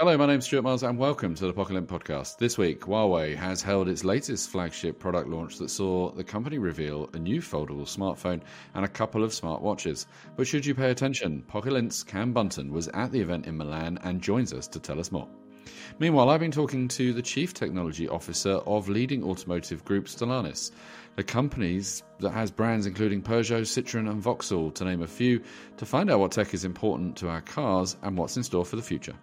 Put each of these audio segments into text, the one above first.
Hello, my name's Stuart Miles and welcome to the Pocket podcast. This week, Huawei has held its latest flagship product launch that saw the company reveal a new foldable smartphone and a couple of smartwatches. But should you pay attention, Pocket Cam Bunton was at the event in Milan and joins us to tell us more. Meanwhile, I've been talking to the Chief Technology Officer of leading automotive group Stellantis, the companies that has brands including Peugeot, Citroën, and Vauxhall, to name a few, to find out what tech is important to our cars and what's in store for the future.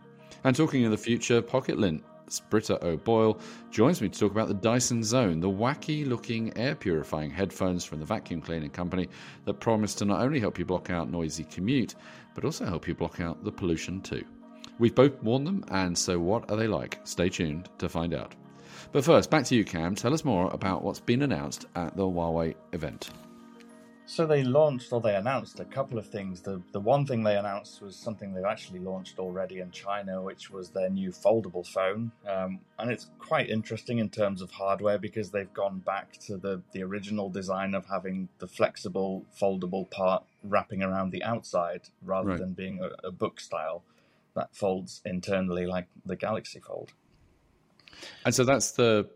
And talking in the future, Pocket Lint's Britta O'Boyle joins me to talk about the Dyson Zone, the wacky looking air purifying headphones from the vacuum cleaning company that promise to not only help you block out noisy commute, but also help you block out the pollution too. We've both worn them, and so what are they like? Stay tuned to find out. But first, back to you, Cam. Tell us more about what's been announced at the Huawei event. So they launched or they announced a couple of things. The the one thing they announced was something they've actually launched already in China, which was their new foldable phone. Um, and it's quite interesting in terms of hardware because they've gone back to the, the original design of having the flexible foldable part wrapping around the outside rather right. than being a, a book style that folds internally like the Galaxy Fold. And so that's the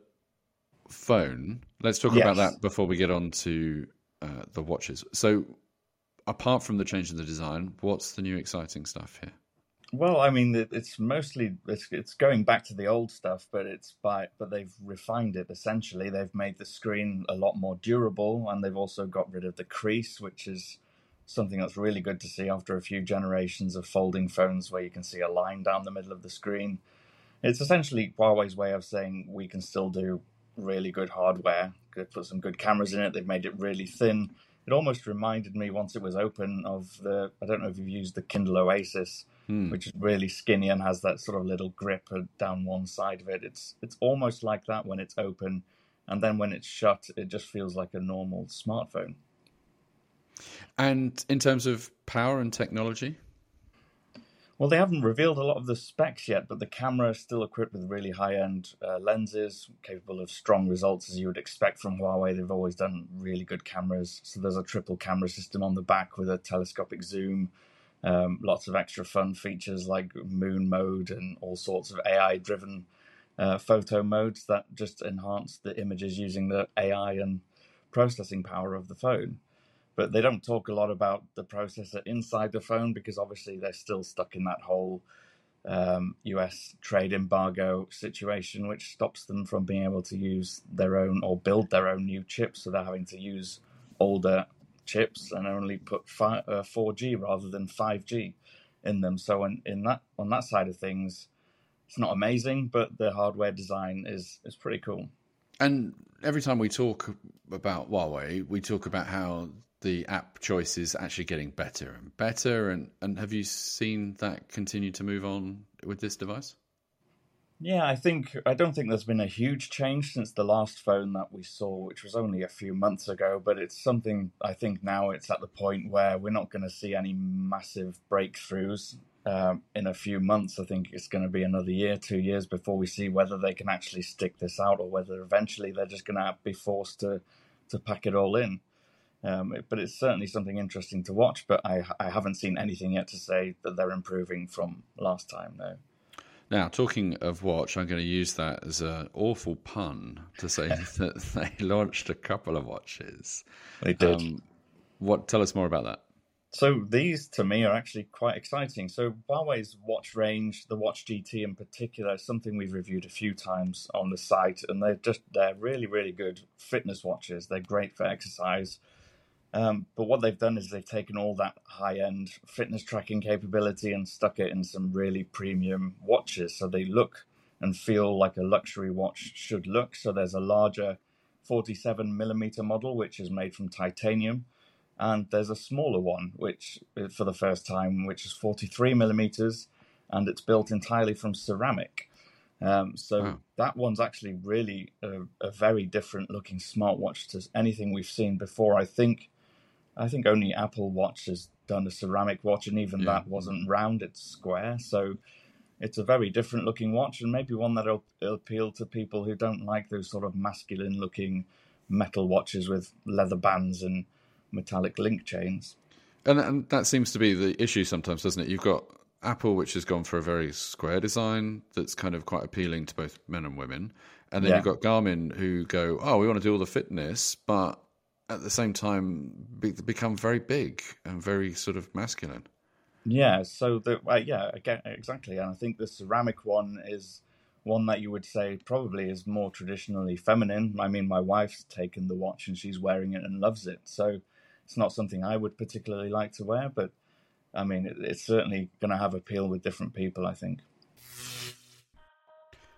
phone. Let's talk yes. about that before we get on to uh, the watches. So, apart from the change in the design, what's the new exciting stuff here? Well, I mean, it's mostly it's, it's going back to the old stuff, but it's by but they've refined it essentially. They've made the screen a lot more durable, and they've also got rid of the crease, which is something that's really good to see after a few generations of folding phones where you can see a line down the middle of the screen. It's essentially Huawei's way of saying we can still do really good hardware. Could put some good cameras in it. They've made it really thin. It almost reminded me once it was open of the. I don't know if you've used the Kindle Oasis, hmm. which is really skinny and has that sort of little grip down one side of it. It's it's almost like that when it's open, and then when it's shut, it just feels like a normal smartphone. And in terms of power and technology, well, they haven't revealed a lot of the specs yet, but the camera is still equipped with really high end uh, lenses, capable of strong results as you would expect from Huawei. They've always done really good cameras. So there's a triple camera system on the back with a telescopic zoom, um, lots of extra fun features like moon mode and all sorts of AI driven uh, photo modes that just enhance the images using the AI and processing power of the phone but they don't talk a lot about the processor inside the phone because obviously they're still stuck in that whole um, US trade embargo situation, which stops them from being able to use their own or build their own new chips. So they're having to use older chips and only put fi- uh, 4G rather than 5G in them. So in, in that on that side of things, it's not amazing, but the hardware design is is pretty cool. And every time we talk about Huawei, we talk about how the app choices actually getting better and better. And, and have you seen that continue to move on with this device? Yeah, I think I don't think there's been a huge change since the last phone that we saw, which was only a few months ago. But it's something I think now it's at the point where we're not going to see any massive breakthroughs um, in a few months. I think it's going to be another year, two years before we see whether they can actually stick this out or whether eventually they're just going to be forced to to pack it all in. Um, but it's certainly something interesting to watch. But I, I haven't seen anything yet to say that they're improving from last time. No. Now, talking of watch, I'm going to use that as an awful pun to say that they launched a couple of watches. They did. Um, what? Tell us more about that. So these, to me, are actually quite exciting. So Huawei's watch range, the Watch GT in particular, is something we've reviewed a few times on the site, and they're just they're really really good fitness watches. They're great for exercise. Um, but what they've done is they've taken all that high end fitness tracking capability and stuck it in some really premium watches. So they look and feel like a luxury watch should look. So there's a larger 47 millimeter model, which is made from titanium. and there's a smaller one, which uh, for the first time, which is 43 millimeters, and it's built entirely from ceramic. Um, so wow. that one's actually really a, a, very different looking smartwatch to anything we've seen before. I think, I think only Apple Watch has done a ceramic watch, and even yeah. that wasn't round; it's square. So it's a very different looking watch, and maybe one that'll appeal to people who don't like those sort of masculine looking metal watches with leather bands and metallic link chains. And, and that seems to be the issue sometimes, doesn't it? You've got Apple, which has gone for a very square design that's kind of quite appealing to both men and women. And then yeah. you've got Garmin who go, oh, we want to do all the fitness, but at the same time be, become very big and very sort of masculine. Yeah, so the uh, yeah, again, exactly, and I think the ceramic one is one that you would say probably is more traditionally feminine. I mean, my wife's taken the watch and she's wearing it and loves it, so it's not something I would particularly like to wear, but I mean, it, it's certainly going to have appeal with different people, I think.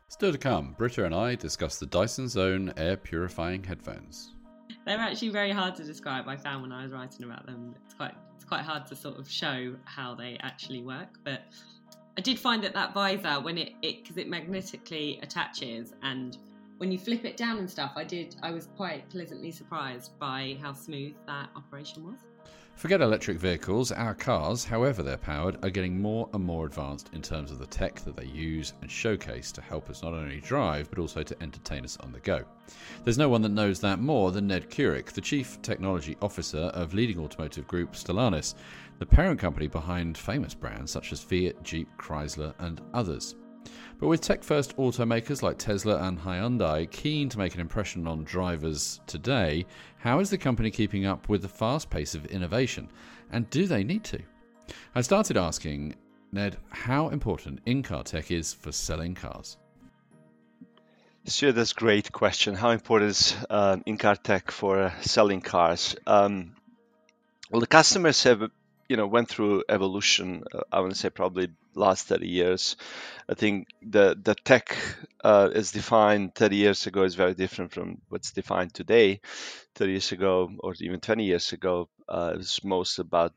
Still to come, Britta and I discuss the Dyson Zone air purifying headphones. They're actually very hard to describe. I found when I was writing about them, it's quite it's quite hard to sort of show how they actually work. But I did find that that visor, when it because it, it magnetically attaches and when you flip it down and stuff, I did. I was quite pleasantly surprised by how smooth that operation was. Forget electric vehicles, our cars, however they're powered, are getting more and more advanced in terms of the tech that they use and showcase to help us not only drive but also to entertain us on the go. There's no one that knows that more than Ned Curic, the Chief Technology Officer of leading automotive group Stellantis, the parent company behind famous brands such as Fiat, Jeep, Chrysler, and others. But with tech first automakers like Tesla and Hyundai keen to make an impression on drivers today, how is the company keeping up with the fast pace of innovation? And do they need to? I started asking Ned how important in car tech is for selling cars. Sure, that's a great question. How important is uh, in-car tech for uh, selling cars? Um, well, the customers have, you know, went through evolution. Uh, I want to say probably last 30 years. I think the the tech uh, as defined 30 years ago is very different from what's defined today. 30 years ago, or even 20 years ago, uh, it was most about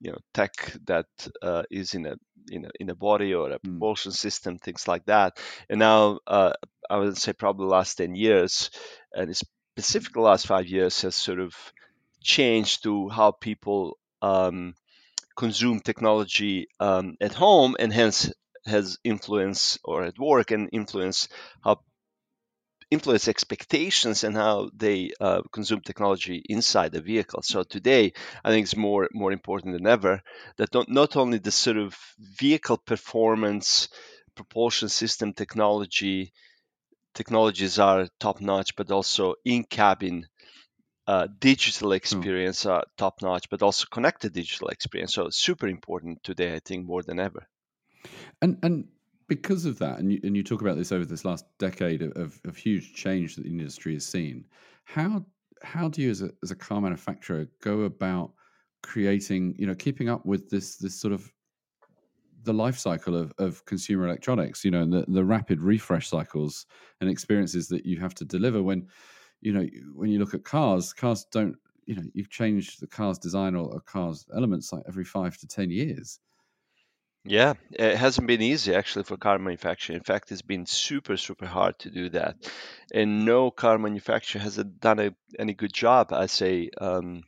you know tech that uh, is in a in a in a body or a hmm. propulsion mm. system, things like that. And now uh, I would say probably the last 10 years, and specifically the last five years, has sort of changed to how people um, consume technology um, at home and hence has influence or at work and influence how influence expectations and how they uh, consume technology inside the vehicle. So today, I think it's more more important than ever that not, not only the sort of vehicle performance, propulsion system technology technologies are top notch, but also in cabin uh, digital hmm. experience are top notch, but also connected digital experience. So super important today, I think, more than ever. And and because of that, and you, and you talk about this over this last decade of, of huge change that the industry has seen, how how do you as a as a car manufacturer go about creating, you know, keeping up with this this sort of the life cycle of, of consumer electronics, you know, and the, the rapid refresh cycles and experiences that you have to deliver when you know, when you look at cars, cars don't, you know, you've changed the car's design or, a car's elements like every five to 10 years. Yeah, it hasn't been easy actually for car manufacturing. In fact, it's been super, super hard to do that. And no car manufacturer has done a, any good job, I say, um,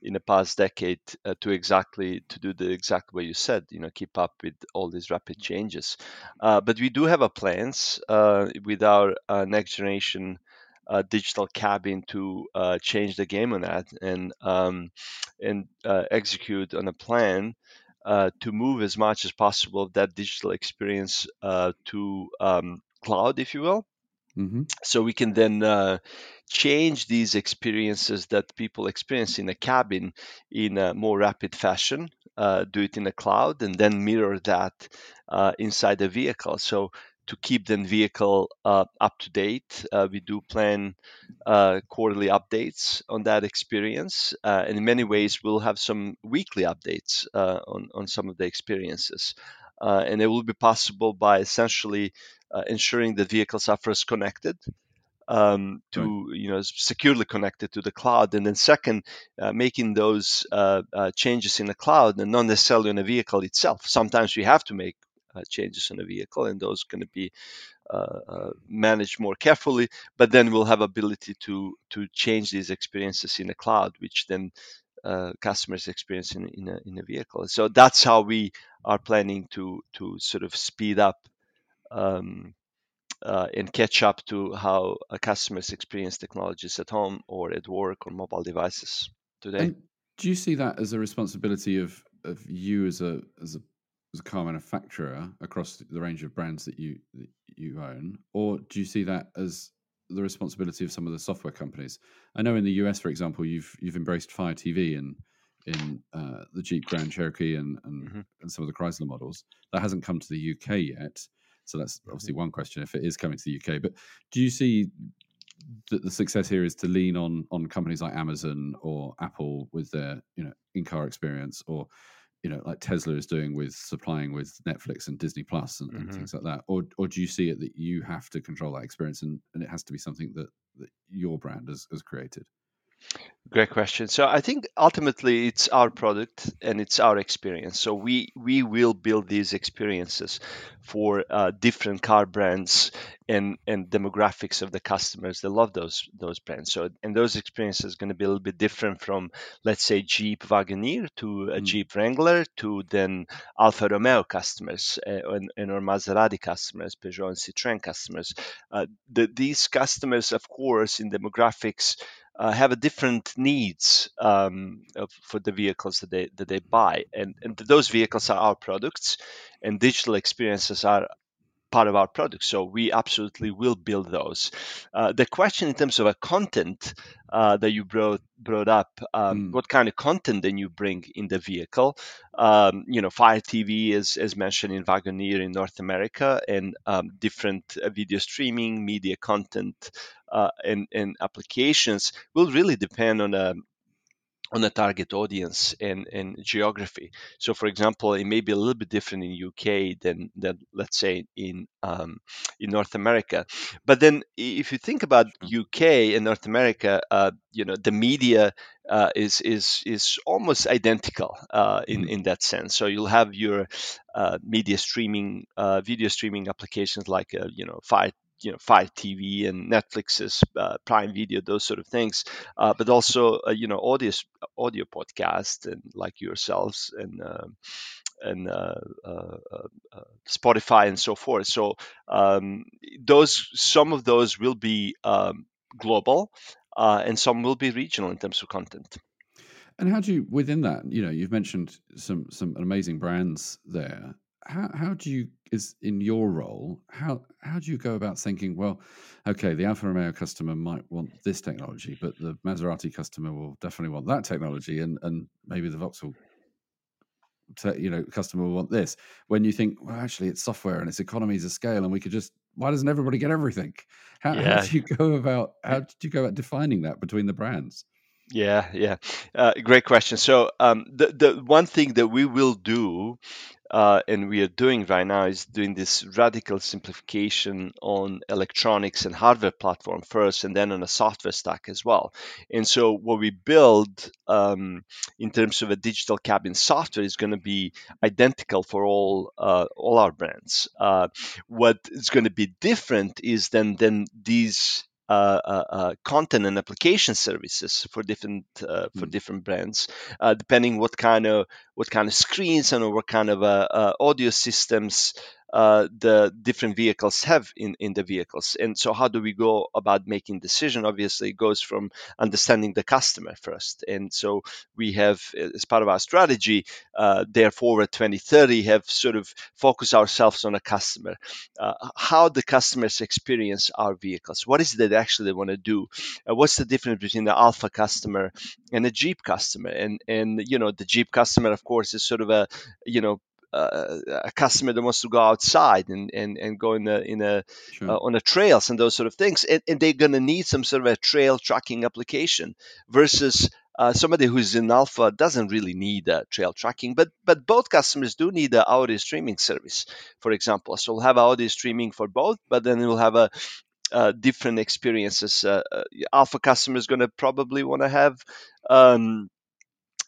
in the past decade uh, to exactly to do the exact way you said, you know, keep up with all these rapid changes. Uh, but we do have a plans uh, with our uh, next generation uh, digital cabin to uh, change the game on that and um, and uh, execute on a plan uh, to move as much as possible of that digital experience uh, to um, cloud, if you will. Mm-hmm. So we can then uh, change these experiences that people experience in a cabin in a more rapid fashion, do it in the cloud, and then mirror that inside the vehicle. So to keep the vehicle uh, up to date. Uh, we do plan uh, quarterly updates on that experience. Uh, and in many ways, we'll have some weekly updates uh, on, on some of the experiences. Uh, and it will be possible by essentially ensuring that vehicles are first connected. um, to right. you know securely connected to the cloud, and then second, uh, making those uh, uh, changes in the cloud and not necessarily in the vehicle itself. Sometimes we have to make changes in a vehicle, and those going to be uh, uh, managed more carefully. But then we'll have ability to to change these experiences in the cloud, which then customers experience in in a, in a vehicle. So that's how we are planning to to sort of speed up. Um, uh, and catch up to how customers experience technologies at home or at work or mobile devices today. And do you see that as a responsibility of, of you as a as a as a car manufacturer across the range of brands that you that you own, or do you see that as the responsibility of some of the software companies? I know in the US, for example, you've you've embraced Fire TV in in uh, the Jeep Grand Cherokee and and, mm-hmm. and some of the Chrysler models. That hasn't come to the UK yet. So that's obviously mm-hmm. one question if it is coming to the UK. But do you see that the success here is to lean on on companies like Amazon or Apple with their you know in car experience, or you know like Tesla is doing with supplying with Netflix and Disney Plus and, mm-hmm. things like that, or or do you see it that you have to control that experience and, and it has to be something that that your brand has, has created? Great question. So I think ultimately it's our product and it's our experience. So we we will build these experiences for uh, different car brands and and demographics of the customers that love those those brands. So and those experiences are going to be a little bit different from let's say Jeep Wagoneer to a mm. Jeep Wrangler to then Alfa Romeo customers uh, and, and or Maserati customers, Peugeot and Citroen customers. Uh, the, these customers, of course, in demographics uh, have a different needs um, for the vehicles that they that they buy, and and those vehicles are our products, and digital experiences are part of our product. So we absolutely will build those. Uh, the question in terms of a content uh, that you brought brought up, um, mm. what kind of content then you bring in the vehicle? Um, you know, Fire TV is as mentioned in Wagoneer in North America, and um, different uh, video streaming, media content, uh, and, and applications will really depend on a on the target audience and, and geography. So, for example, it may be a little bit different in UK than, than let's say in um, in North America. But then, if you think about UK and North America, uh, you know, the media uh, is is is almost identical uh, in mm-hmm. in that sense. So you'll have your uh, media streaming, uh, video streaming applications like uh, you know Fire you know Fire TV and Netflix's uh, Prime Video, those sort of things, uh, but also uh, you know audio audio podcast and like yourselves and um, and uh, uh, uh, Spotify and so forth. So um, those some of those will be um, global, and some will be regional in terms of content. And how do you within that? You know, you've mentioned some some amazing brands there how how do you is in your role how how do you go about thinking well okay the alfa romeo customer might want this technology but the maserati customer will definitely want that technology and and maybe the vauxhall you know customer will want this when you think well actually it's software and it's economies of scale and we could just why doesn't everybody get everything? How, yeah. how do you go about how did you go about defining that between the brands yeah, yeah, uh, great question. So um, the the one thing that we will do uh, and we are doing right now is doing this radical simplification on electronics and hardware platform first, and then on a software stack as well. And so, what we build um, in terms of a digital cabin software is going to be identical for all uh, all our brands. Uh, what is going to be different is then then these uh, uh, uh, content and application services for different uh, for mm. different brands, uh, depending what kind of what kind of screens and what kind of uh, audio systems uh, the different vehicles have in, in the vehicles. And so, how do we go about making decision? Obviously, it goes from understanding the customer first. And so, we have, as part of our strategy, uh, Dare Forward, at 2030, have sort of focused ourselves on a customer, uh, how the customers experience our vehicles. What is it that actually they want to do? Uh, what's the difference between the Alfa customer and a Jeep customer? And and you know, the Jeep customer, of course, is sort of a you know uh, a customer that wants to go outside and, and, and go in a, in a sure. uh, on a trails and those sort of things, and, and they're going to need some sort of a trail tracking application versus uh, somebody who's in Alfa doesn't really need a trail tracking, but but both customers do need an audio streaming service, for example. So we'll have audio streaming for both, but then we'll have a uh, different experiences. Uh, uh Alfa customer is going to probably want to have um,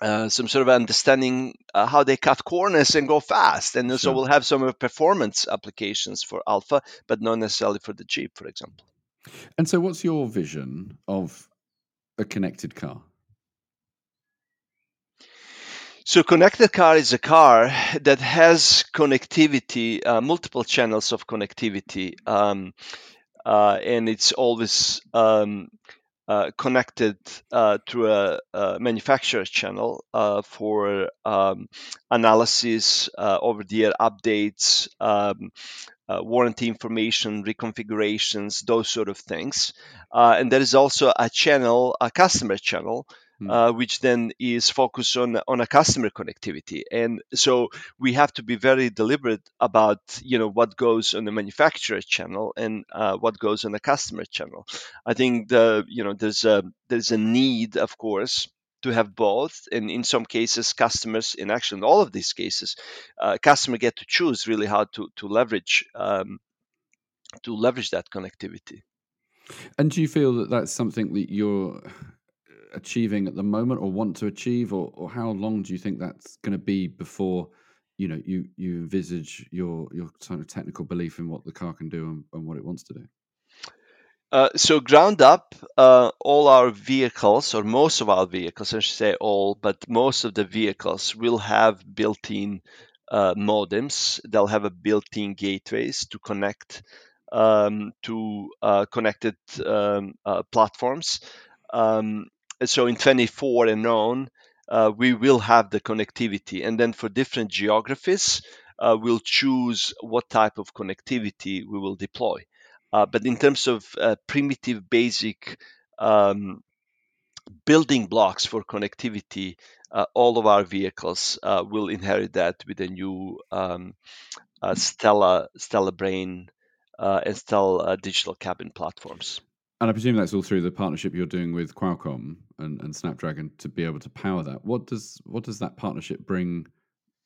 uh, some sort of understanding uh, how they cut corners and go fast. And sure. so we'll have some performance applications for Alfa, but not necessarily for the Jeep, for example. And so, what's your vision of a connected car? So, connected car is a car that has connectivity, uh, multiple channels of connectivity, um, uh, and it's always um, uh, connected uh, through a, a manufacturer channel uh, for um, analysis, uh, over-the-air updates, um, uh, warranty information, reconfigurations, those sort of things. And there is also a channel, a customer channel, Hmm. uh, which then is focused on on a customer connectivity. And so we have to be very deliberate about you know what goes on the manufacturer channel and uh, what goes on the customer channel. I think the you know there's a there's a need, of course, to have both and in some cases customers in actually in all of these cases uh, customer get to choose really how to to leverage um, to leverage that connectivity and do you feel that that's something that you're achieving at the moment or want to achieve or, or how long do you think that's going to be before you know you you envisage your your kind of technical belief in what the car can do and, and what it wants to do uh, so ground up, uh, all our vehicles, or most of our vehicles, I should say all, but most of the vehicles will have built-in uh, modems. They'll have a built-in gateways to connect um, to uh, connected um, uh, platforms. Um, so in 24 and on, uh, we will have the connectivity. And then for different geographies, uh, we'll choose what type of connectivity we will deploy. Uh, but in terms of uh, primitive, basic um, building blocks for connectivity, uh, all of our vehicles uh, will inherit that with the new um, Stella, STLA Brain, and Stella digital cabin platforms. And I presume that's all through the partnership you're doing with Qualcomm and, and Snapdragon to be able to power that. What does what does that partnership bring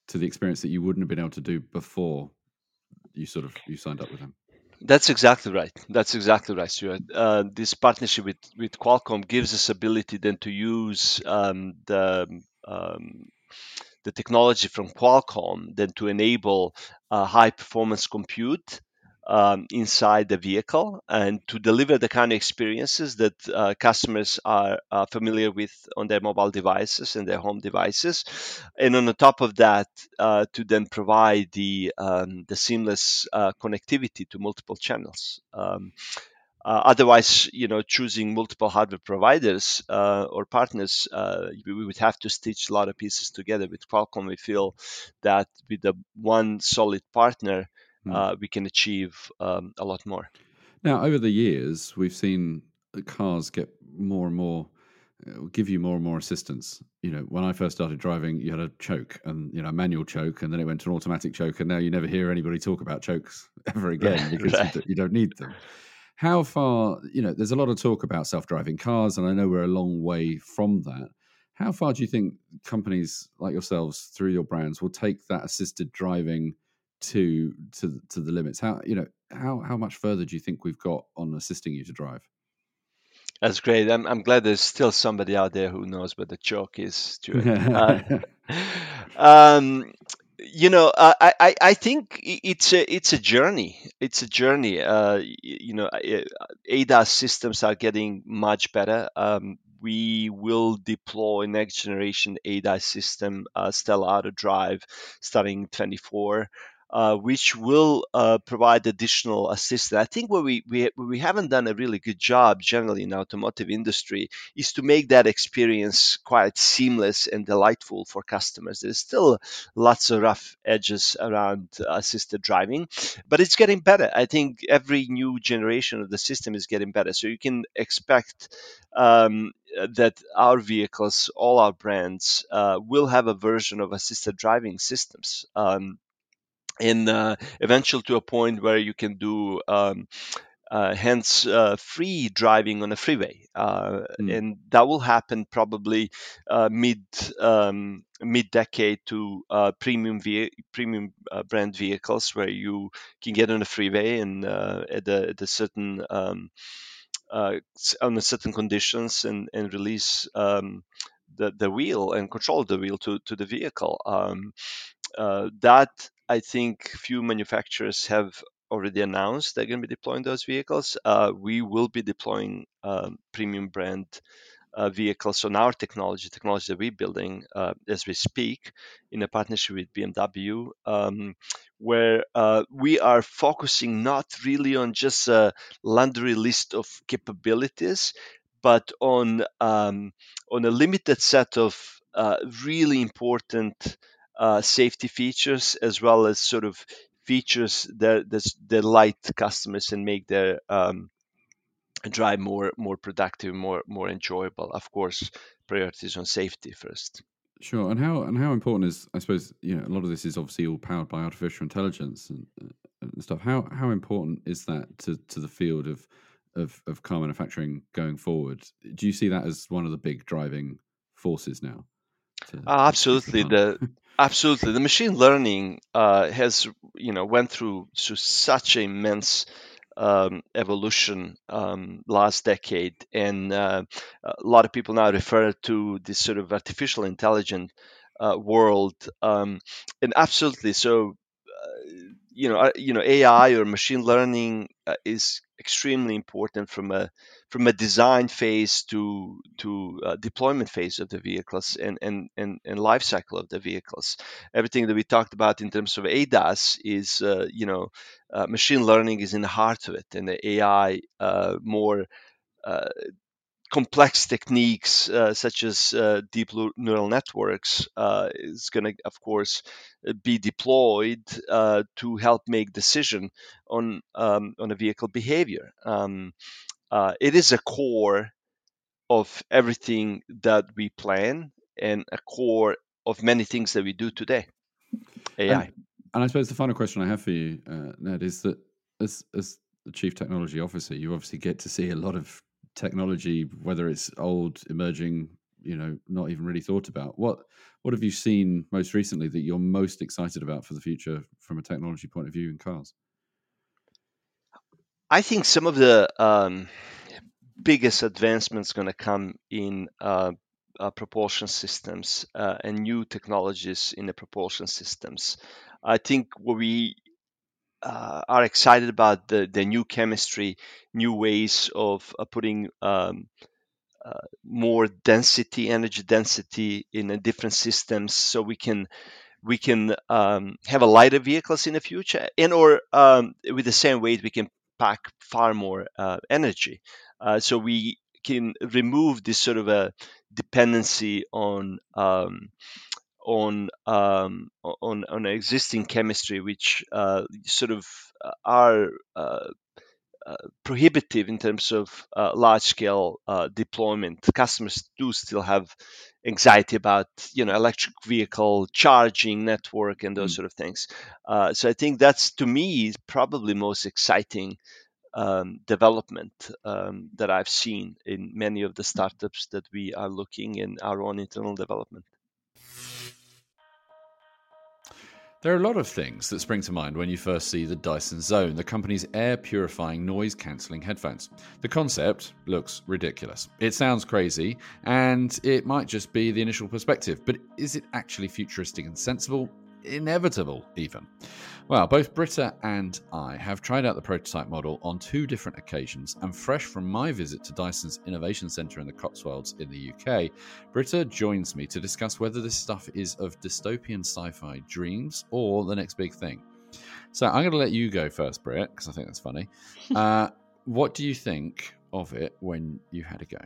to the experience that you wouldn't have been able to do before you sort of you signed up with them? That's exactly right. That's exactly right, Stuart. Uh, this partnership with, with Qualcomm gives us ability then to use um, the um, the technology from Qualcomm then to enable uh, high performance compute um, inside the vehicle and to deliver the kind of experiences that uh, customers are uh, familiar with on their mobile devices and their home devices. And on the top of that, uh, to then provide the, um, the seamless uh, connectivity to multiple channels. Um, uh, otherwise, you know, choosing multiple hardware providers uh, or partners, uh, we would have to stitch a lot of pieces together. With Qualcomm, we feel that with the one solid partner, mm. uh, we can achieve um, a lot more. Now, over the years, we've seen cars get more and more uh, give you more and more assistance. You know, when I first started driving, you had a choke and you know a manual choke, and then it went to an automatic choke, and now you never hear anybody talk about chokes ever again because right. you, you, don't need them. How far? You know, there's a lot of talk about self-driving cars, and I know we're a long way from that. How far do you think companies like yourselves, through your brands, will take that assisted driving to to to the limits. How you know how how much further do you think we've got on assisting you to drive? That's great. I'm I'm glad there's still somebody out there who knows what the choke is, Stuart. uh, um, you know, I, I, I think it's a it's a journey. It's a journey. Uh, you know, ADAS systems are getting much better. Um, we will deploy next generation ADAS system, uh, STLA AutoDrive, starting 24 uh, which will uh, provide additional assistance. I think where we, we we haven't done a really good job generally in automotive industry is to make that experience quite seamless and delightful for customers. There's still lots of rough edges around assisted driving, but it's getting better. I think every new generation of the system is getting better. So you can expect um, that our vehicles, all our brands, uh, will have a version of assisted driving systems. Um, and uh, eventually to a point where you can do um, uh, hence uh, free driving on a freeway, uh, mm. and that will happen probably uh, mid um, mid decade to uh, premium ve- premium uh, brand vehicles where you can get on a freeway and at, a, at a certain um, under certain conditions and, and release um, the, the wheel and control the wheel to, to the vehicle. Um, that I think few manufacturers have already announced they're going to be deploying those vehicles. Uh, we will be deploying um, premium brand uh, vehicles on our technology, technology that we're building uh, as we speak, in a partnership with BMW, um, where uh, we are focusing not really on just a laundry list of capabilities, but on um, on a limited set of uh, really important uh, safety features as well as sort of features that that delight customers and make their um, drive more more productive, more more enjoyable. Of course, priorities on safety first. Sure, and how and how important is I suppose you know a lot of this is obviously all powered by artificial intelligence and, uh, and stuff. How how important is that to, to the field of, of of car manufacturing going forward? Do you see that as one of the big driving forces now? To, uh, absolutely, the Absolutely, the machine learning uh, has you know went through through such immense um, evolution um, last decade, and uh, a lot of people now refer to this sort of artificial intelligence uh, world, um, and absolutely. So. Uh, you know, uh, you know, AI or machine learning uh, is extremely important from a from a design phase to to deployment phase of the vehicles and, and and and life cycle of the vehicles. Everything that we talked about in terms of ADAS is uh, you know uh, machine learning is in the heart of it, and the AI uh, more uh, complex techniques uh, such as uh, deep neural networks uh, is going to, of course, uh, be deployed uh, to help make decision on um, on a vehicle behavior. Um, uh, it is a core of everything that we plan and a core of many things that we do today. AI. And, and I suppose the final question I have for you, Ned, is that as as the chief technology officer, you obviously get to see a lot of technology, whether it's old, emerging, you know, not even really thought about. What what have you seen most recently that you're most excited about for the future from a technology point of view in cars? I think some of the um, biggest advancements going to come in uh, uh, propulsion systems uh, and new technologies in the propulsion systems. I think what we uh, are excited about the, the new chemistry, new ways of uh, putting um, uh, more density, energy density in different systems, so we can we can um, have a lighter vehicles in the future, and or um, with the same weight we can pack far more uh, energy. Uh, so we can remove this sort of a dependency on um, on um, on on existing chemistry, which uh, sort of uh, are uh, uh, prohibitive in terms of uh, large scale uh, deployment. Customers do still have anxiety about you know electric vehicle charging network and those mm. sort of things. so I think that's to me probably most exciting um, development um, that I've seen in many of the startups that we are looking in our own internal development. There are a lot of things that spring to mind when you first see the Dyson Zone, the company's air purifying noise cancelling headphones. The concept looks ridiculous. It sounds crazy, and it might just be the initial perspective, but is it actually futuristic and sensible? inevitable, even. Well, both Britta and I have tried out the prototype model on two different occasions, and fresh from my visit to Dyson's Innovation Centre in the Cotswolds in the UK, Britta joins me to discuss whether this stuff is of dystopian sci fi dreams or the next big thing. So I'm going to let you go first, Britt, because I think that's funny. Uh, what do you think of it when you had a go?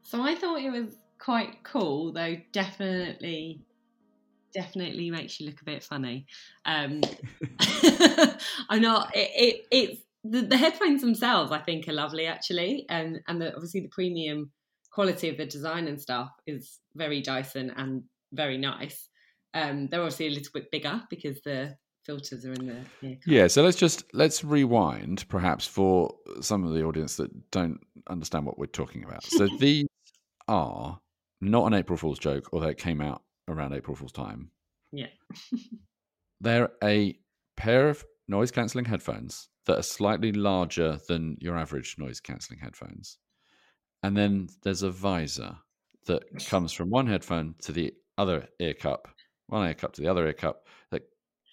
So I thought it was quite cool, though definitely definitely makes you look a bit funny. Um, I'm not. It, it it's the, the, headphones themselves. I think are lovely actually, and and the, obviously the premium quality of the design and stuff is very Dyson and very nice. Um, they're obviously a little bit bigger because the filters are in the ear. Yeah, so let's just let's rewind, perhaps for some of the audience that don't understand what we're talking about. So these are not an April Fool's joke, although it came out around April Fool's time. Yeah. They're a pair of noise cancelling headphones that are slightly larger than your average noise cancelling headphones. And then there's a visor that comes from one headphone to the other ear cup, one ear cup to the other ear cup, that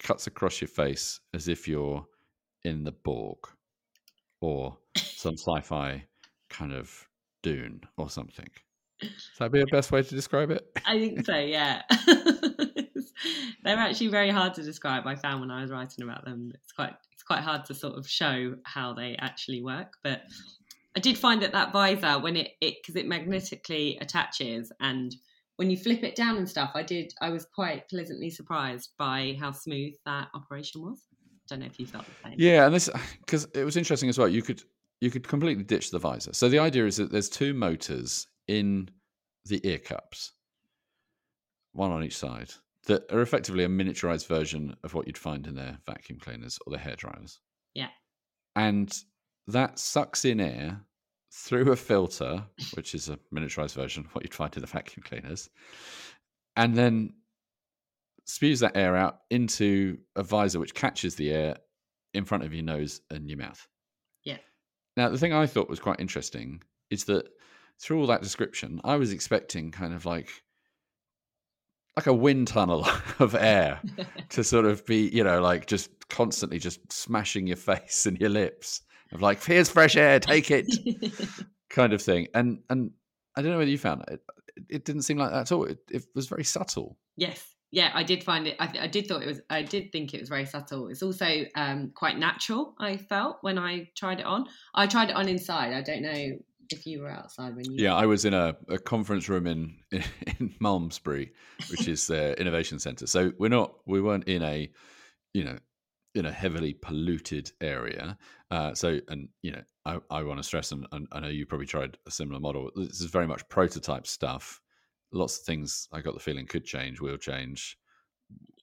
cuts across your face as if you're in the Borg or some sci fi kind of dune or something. That be the best way to describe it? I think so, yeah. They're actually very hard to describe. I found when I was writing about them, it's quite it's quite hard to sort of show how they actually work. But I did find that that visor, when it it because it magnetically attaches, and when you flip it down and stuff, I did I was quite pleasantly surprised by how smooth that operation was. Don't know if you felt the same. Yeah, and this because it was interesting as well. You could you could completely ditch the visor. So the idea is that there's two motors in the ear cups, one on each side, that are effectively a miniaturized version of what you'd find in their vacuum cleaners or their hair dryers. Yeah. And that sucks in air through a filter, which is a miniaturized version of what you'd find in the vacuum cleaners, and then spews that air out into a visor which catches the air in front of your nose and your mouth. Yeah. Now, the thing I thought was quite interesting is that through all that description, I was expecting kind of like like a wind tunnel of air to sort of be, you know, like just constantly just smashing your face and your lips of like, here's fresh air, take it, kind of thing. And and I don't know whether you found it. It didn't seem like that at all. It, it was very subtle. Yes, yeah, I did find it. I, I, did thought it was. I did think it was very subtle. It's also um, quite natural. I felt when I tried it on. I tried it on inside. I don't know if you were outside when you. Yeah, I was in a, a conference room in in Malmesbury, which is the innovation center. So we're not. We weren't in a, you know, in a heavily polluted area. Uh, so, and you know, I, I want to stress, and, and I know you probably tried a similar model. This is very much prototype stuff. Lots of things I got the feeling could change, will change.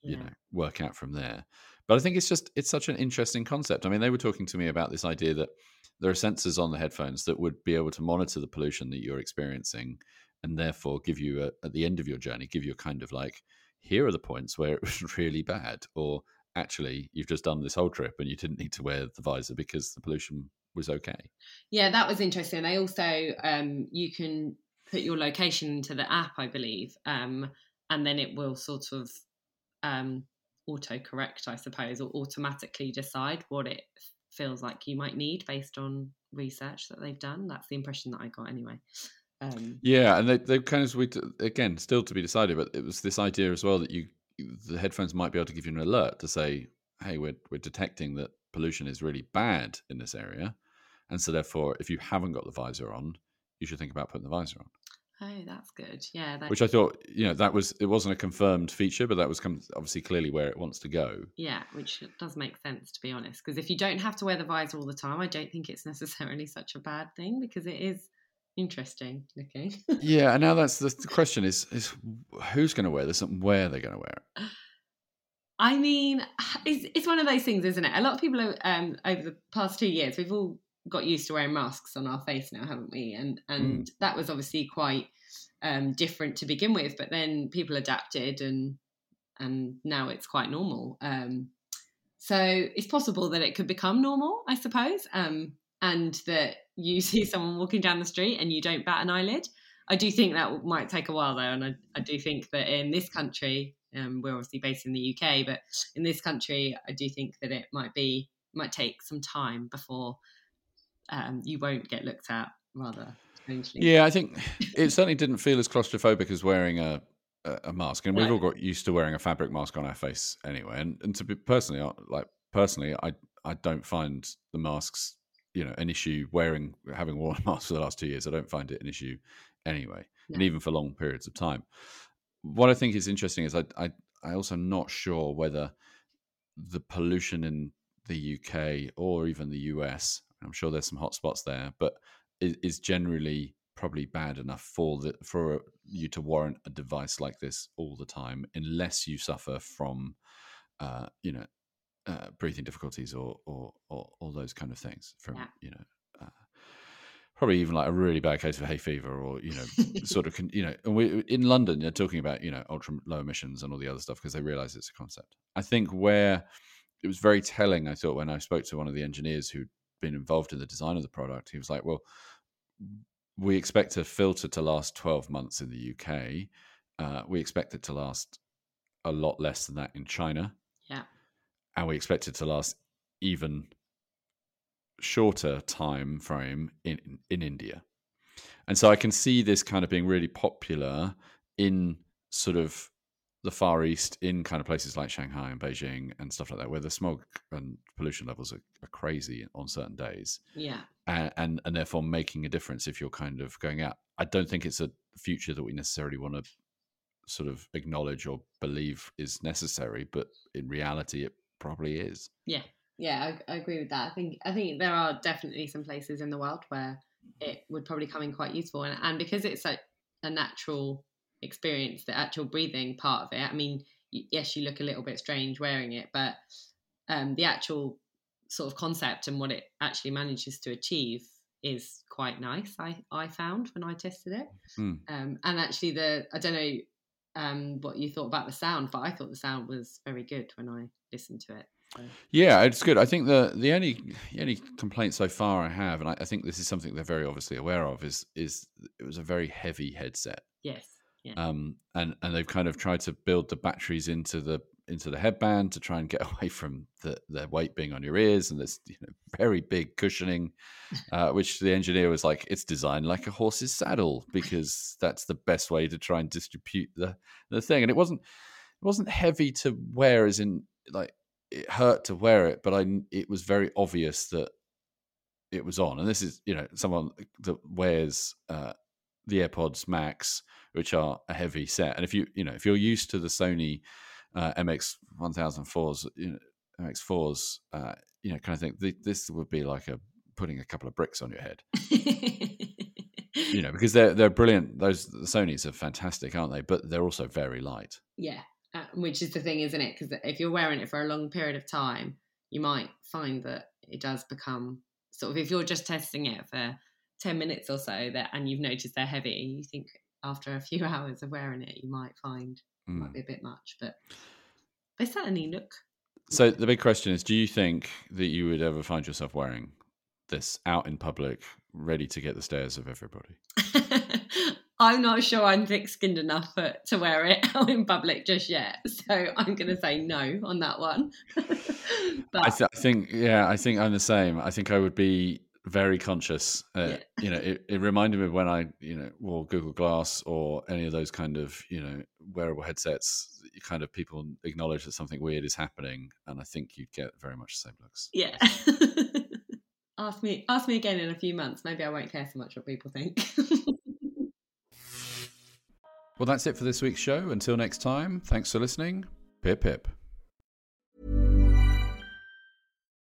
You Yeah. know, work out from there. But I think it's just it's such an interesting concept. I mean, they were talking to me about this idea that there are sensors on the headphones that would be able to monitor the pollution that you're experiencing, and therefore give you a, at the end of your journey, give you a kind of like, here are the points where it was really bad, or actually you've just done this whole trip and you didn't need to wear the visor because the pollution was okay. Yeah, that was interesting. They also um, you can put your location into the app, I believe, um, and then it will sort of um, auto correct, I suppose, or automatically decide what it feels like you might need based on research that they've done. That's the impression that I got anyway. Um, Yeah, and they they kind of we again still to be decided, but it was this idea as well that you the headphones might be able to give you an alert to say, hey, we're we're detecting that pollution is really bad in this area, and so therefore, if you haven't got the visor on, you should think about putting the visor on. Oh, that's good. Yeah, that, Which I thought, you know, that was it wasn't a confirmed feature, but that was com- obviously clearly where it wants to go. Yeah, which does make sense to be honest. Because if you don't have to wear the visor all the time, I don't think it's necessarily such a bad thing because it is interesting looking. Yeah, and now that's the, the question: is is who's going to wear this and where they're going to wear it? I mean, it's, it's one of those things, isn't it? A lot of people are, um, over the past two years, we've all got used to wearing masks on our face now, haven't we? And and that was obviously quite um, different to begin with, but then people adapted, and and now it's quite normal. Um, so it's possible that it could become normal, I suppose, um, and that you see someone walking down the street and you don't bat an eyelid. I do think that might take a while though, and I, I do think that in this country, um, we're obviously based in the UK, but in this country, I do think that it might be might take some time before um, you won't get looked at rather strangely. Yeah, I think it certainly didn't feel as claustrophobic as wearing a a, mask, and we've No. all got used to wearing a fabric mask on our face anyway. And and to be personally, I- like personally, I I don't find the masks, you know, an issue. Wearing having worn a mask for the last two years, I don't find it an issue anyway, and even for long periods of time. What I think is interesting is I I I also not sure whether the pollution in the UK or even the US. I'm sure there's some hotspots there, but is, is generally probably bad enough for the for you to warrant a device like this all the time, unless you suffer from, uh, you know, uh, breathing difficulties or, or or all those kind of things from Yeah. you know uh, probably even like a really bad case of hay fever or you know sort of con- you know and we in London they're talking about you know ultra low emissions and all the other stuff because they realize it's a concept. I think where it was very telling I thought when I spoke to one of the engineers who'd been involved in the design of the product he was like well we expect a filter to last 12 months in the UK uh, we expect it to last a lot less than that in China Yeah. and we expect it to last even shorter time frame in in India. And so I can see this kind of being really popular in sort of the Far East, in kind of places like Shanghai and Beijing and stuff like that, where the smog and pollution levels are, are crazy on certain days, Yeah. and, and and therefore making a difference if you're kind of going out. I don't think it's a future that we necessarily want to sort of acknowledge or believe is necessary, but in reality, it probably is. Yeah, yeah, I, I agree with that. I think I think there are definitely some places in the world where it would probably come in quite useful, and, and because it's like a natural experience, the actual breathing part of it. I mean, yes, you look a little bit strange wearing it, but um, the actual sort of concept and what it actually manages to achieve is quite nice. I I found when I tested it, Hmm. um, and actually the I don't know um, what you thought about the sound, but I thought the sound was very good when I listened to it. So. Yeah, it's good. I think the the only the only complaint so far I have, and I, I think this is something they're very obviously aware of, is is it was a very heavy headset, Yes. Yeah. um, and and they've kind of tried to build the batteries into the into the headband to try and get away from the the weight being on your ears, and this you know, very big cushioning, uh, which the engineer was like, it's designed like a horse's saddle because that's the best way to try and distribute the the thing, and it wasn't it wasn't heavy to wear, as in like it hurt to wear it, but I it was very obvious that it was on. And this is you know someone that wears uh, the AirPods Max, which are a heavy set, and if you you know if you're used to the Sony uh, MX 1004s, you know, MX fours, uh, you know, kind of thing, th- this would be like a putting a couple of bricks on your head, you know, because they're they're brilliant. Those the Sony's are fantastic, aren't they? But they're also very light. yeah. Uh, which is the thing, isn't it? Because if you're wearing it for a long period of time, you might find that it does become sort of if you're just testing it for 10 minutes or so that and you've noticed they're heavy, you think after a few hours of wearing it, you might find it Mm. might be a bit much. But they certainly look So the big question is: Do you think that you would ever find yourself wearing this out in public, ready to get the stares of everybody? I'm not sure I'm thick skinned enough for, to wear it out in public just yet. So I'm going to say no on that one. but I, th- I think, yeah, I think I'm the same. I think I would be very conscious. Uh, Yeah. You know, it, it reminded me of when I, you know, wore Google Glass or any of those kind of, you know, wearable headsets. Kind of people acknowledge that something weird is happening, and I think you'd get very much the same looks. yeah. ask me ask me again in a few months. Maybe I won't care so much what people think. Well, that's it for this week's show. Until next time, thanks for listening. Pip pip.